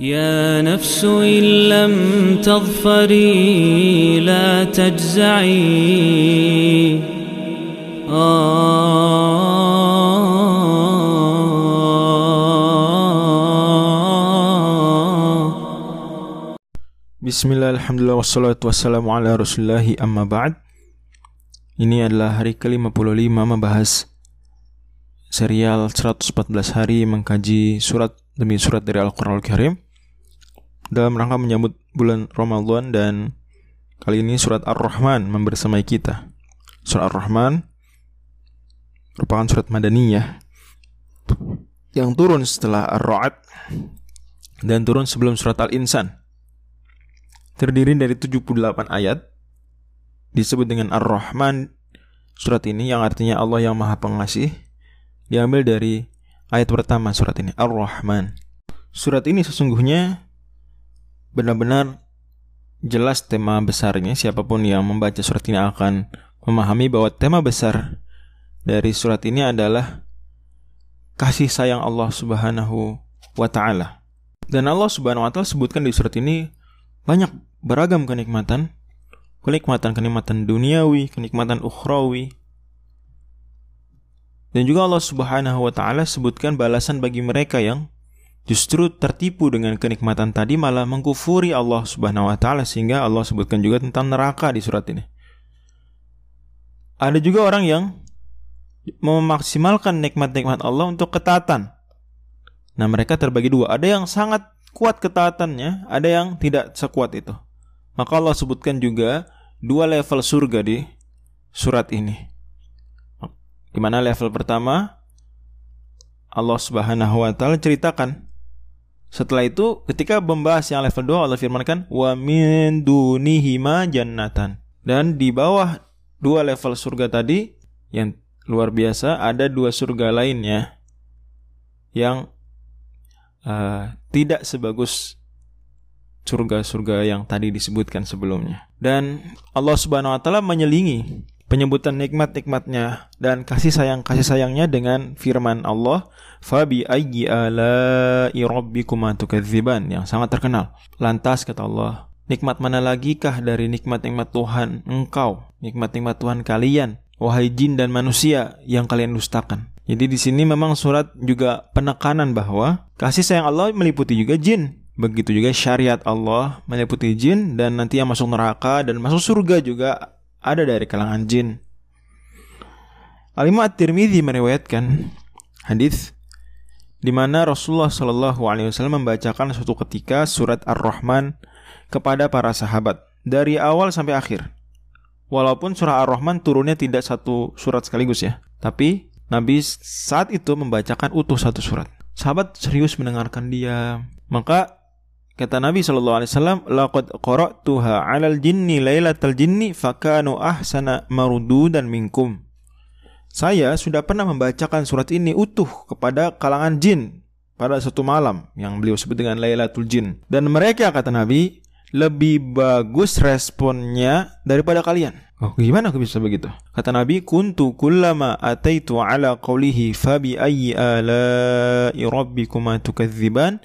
يا نفس إن لم تظفري لا تجزعي Bismillah, Alhamdulillah, wassalatu wassalamu ala rasulillahi amma ba'd Ini adalah hari ke-55 membahas serial 114 hari mengkaji surat demi surat dari Al-Quran Al-Karim dalam rangka menyambut bulan Ramadan dan kali ini surat Ar-Rahman membersamai kita. Surat Ar-Rahman merupakan surat Madaniyah yang turun setelah Ar-Ra'd dan turun sebelum surat Al-Insan. Terdiri dari 78 ayat disebut dengan Ar-Rahman surat ini yang artinya Allah yang Maha Pengasih diambil dari ayat pertama surat ini Ar-Rahman. Surat ini sesungguhnya benar-benar jelas tema besarnya siapa pun yang membaca surat ini akan memahami bahwa tema besar dari surat ini adalah kasih sayang Allah Subhanahu wa taala. Dan Allah Subhanahu wa taala sebutkan di surat ini banyak beragam kenikmatan, kenikmatan-kenikmatan duniawi, kenikmatan ukhrawi. Dan juga Allah Subhanahu wa taala sebutkan balasan bagi mereka yang justru tertipu dengan kenikmatan tadi malah mengkufuri Allah Subhanahu wa taala sehingga Allah sebutkan juga tentang neraka di surat ini. Ada juga orang yang memaksimalkan nikmat-nikmat Allah untuk ketaatan. Nah, mereka terbagi dua. Ada yang sangat kuat ketaatannya, ada yang tidak sekuat itu. Maka Allah sebutkan juga dua level surga di surat ini. Di mana level pertama Allah Subhanahu wa taala ceritakan setelah itu ketika membahas yang level 2 Allah firmankan wa min dunihima jannatan. Dan di bawah dua level surga tadi yang luar biasa ada dua surga lainnya yang uh, tidak sebagus surga-surga yang tadi disebutkan sebelumnya. Dan Allah Subhanahu wa taala menyelingi penyebutan nikmat-nikmatnya dan kasih sayang kasih sayangnya dengan firman Allah fabi ayyi ala'i rabbikuma tukadziban yang sangat terkenal. Lantas kata Allah nikmat mana lagi kah dari nikmat-nikmat Tuhan engkau? Nikmat-nikmat Tuhan kalian wahai jin dan manusia yang kalian dustakan. Jadi di sini memang surat juga penekanan bahwa kasih sayang Allah meliputi juga jin Begitu juga syariat Allah meliputi jin dan nanti yang masuk neraka dan masuk surga juga ada dari kalangan jin. Al-Imam At-Tirmidzi meriwayatkan hadis di mana Rasulullah Shallallahu alaihi wasallam membacakan suatu ketika surat Ar-Rahman kepada para sahabat dari awal sampai akhir. Walaupun surah Ar-Rahman turunnya tidak satu surat sekaligus ya, tapi Nabi saat itu membacakan utuh satu surat. Sahabat serius mendengarkan dia. Maka Kata Nabi sallallahu alaihi wasallam, "Laqad qara'tuha 'alal jinni lailatal jinni fakanu ahsana marududan minkum." Saya sudah pernah membacakan surat ini utuh kepada kalangan jin pada satu malam yang beliau sebut dengan Lailatul Jin. Dan mereka kata Nabi lebih bagus responnya daripada kalian. Oh, gimana aku bisa begitu? Kata Nabi, "Kuntu kullama ataitu ala qawlihi fabi ayyi ala'i rabbikuma tukadziban?"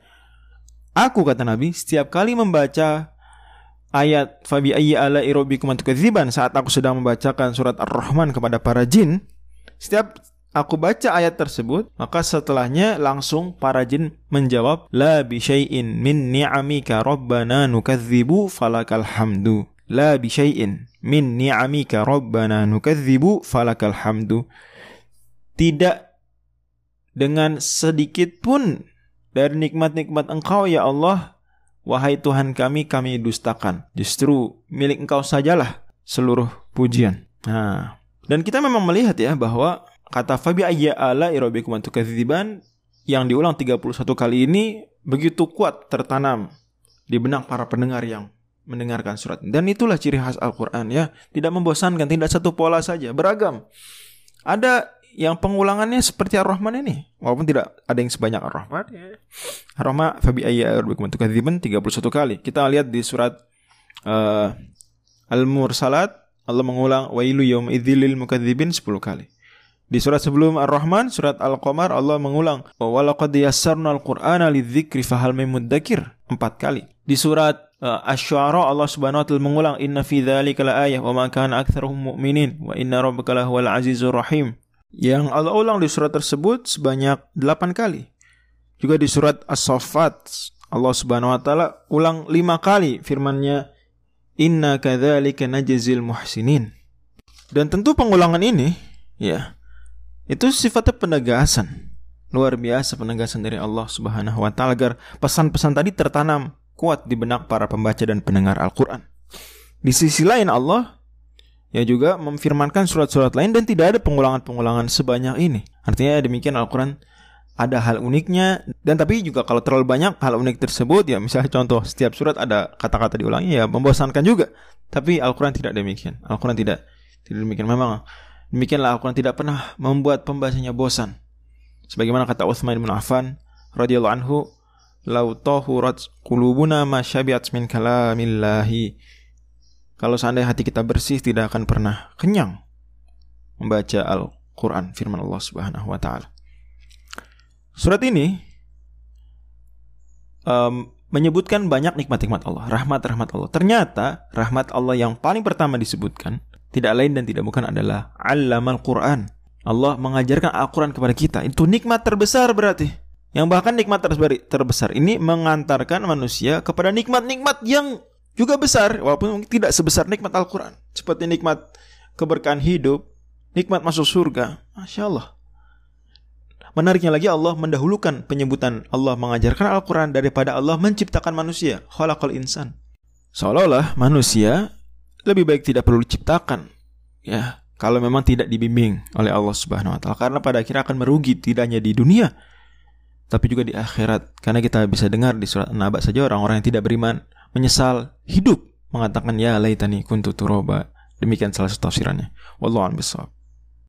Aku kata Nabi, setiap kali membaca ayat Fabi ayyi ala irobikum tukadziban saat aku sedang membacakan surat Ar-Rahman kepada para jin, setiap aku baca ayat tersebut, maka setelahnya langsung para jin menjawab, La bi syai'in min ni'amika rabbana nukadzibu falakal hamdu. La bi syai'in min ni'amika rabbana nukadzibu falakal hamdu. Tidak dengan sedikit pun dari nikmat-nikmat engkau ya Allah, wahai Tuhan kami, kami dustakan. Justru milik engkau sajalah seluruh pujian. Nah, dan kita memang melihat ya bahwa kata fabi ayya ala tukadziban yang diulang 31 kali ini begitu kuat tertanam di benak para pendengar yang mendengarkan surat. Dan itulah ciri khas Al-Qur'an ya, tidak membosankan, tidak satu pola saja, beragam. Ada yang pengulangannya seperti Ar-Rahman ini. Walaupun tidak ada yang sebanyak Ar-Rahman ya. Ar-Rahman fabi ayya rabbikum tukadziban 31 kali. Kita lihat di surat uh, Al-Mursalat Allah mengulang wailu yaum idzilil mukadzibin 10 kali. Di surat sebelum Ar-Rahman, surat Al-Qamar Allah mengulang, "Wa laqad yassarna al-Qur'ana lidzikri fahal mudzakir?" Empat kali. Di surat uh, Asy-Syu'ara Allah Subhanahu wa taala mengulang, "Inna fi dzalika laayah wa ma kana aktsaruhum mu'minin wa inna rabbaka lahuwal azizur rahim." Yang Allah ulang di surat tersebut sebanyak delapan kali. Juga di surat As-Saffat Allah Subhanahu wa taala ulang lima kali firman-Nya, "Inna kadzalika najzil muhsinin." Dan tentu pengulangan ini ya itu sifatnya penegasan. Luar biasa penegasan dari Allah Subhanahu wa taala agar pesan-pesan tadi tertanam kuat di benak para pembaca dan pendengar Al-Qur'an. Di sisi lain Allah ya juga memfirmankan surat-surat lain dan tidak ada pengulangan-pengulangan sebanyak ini. Artinya demikian Al-Qur'an ada hal uniknya dan tapi juga kalau terlalu banyak hal unik tersebut ya misalnya contoh setiap surat ada kata-kata diulangi ya membosankan juga. Tapi Al-Qur'an tidak demikian. Al-Qur'an tidak tidak demikian memang Demikianlah Al-Quran tidak pernah membuat pembacanya bosan. Sebagaimana kata Uthman bin Affan radhiyallahu anhu, "Lau tahurat qulubuna ma syabiat min kalamillahi." Kalau seandainya hati kita bersih tidak akan pernah kenyang membaca Al-Quran firman Allah Subhanahu wa taala. Surat ini um, menyebutkan banyak nikmat-nikmat Allah, rahmat-rahmat Allah. Ternyata rahmat Allah yang paling pertama disebutkan tidak lain dan tidak bukan adalah al Quran. Allah mengajarkan Al-Quran kepada kita. Itu nikmat terbesar berarti. Yang bahkan nikmat terbesar ini mengantarkan manusia kepada nikmat-nikmat yang juga besar walaupun tidak sebesar nikmat Al-Quran. Seperti nikmat keberkahan hidup, nikmat masuk surga. Masya Allah. Menariknya lagi Allah mendahulukan penyebutan Allah mengajarkan Al-Quran daripada Allah menciptakan manusia. Khalaqal insan. Seolah-olah manusia lebih baik tidak perlu diciptakan ya kalau memang tidak dibimbing oleh Allah Subhanahu wa taala karena pada akhirnya akan merugi tidak hanya di dunia tapi juga di akhirat karena kita bisa dengar di surat An-Naba saja orang-orang yang tidak beriman menyesal hidup mengatakan ya laitani kuntu turoba. Demikian salah satu tafsirannya. Wallahu a'lam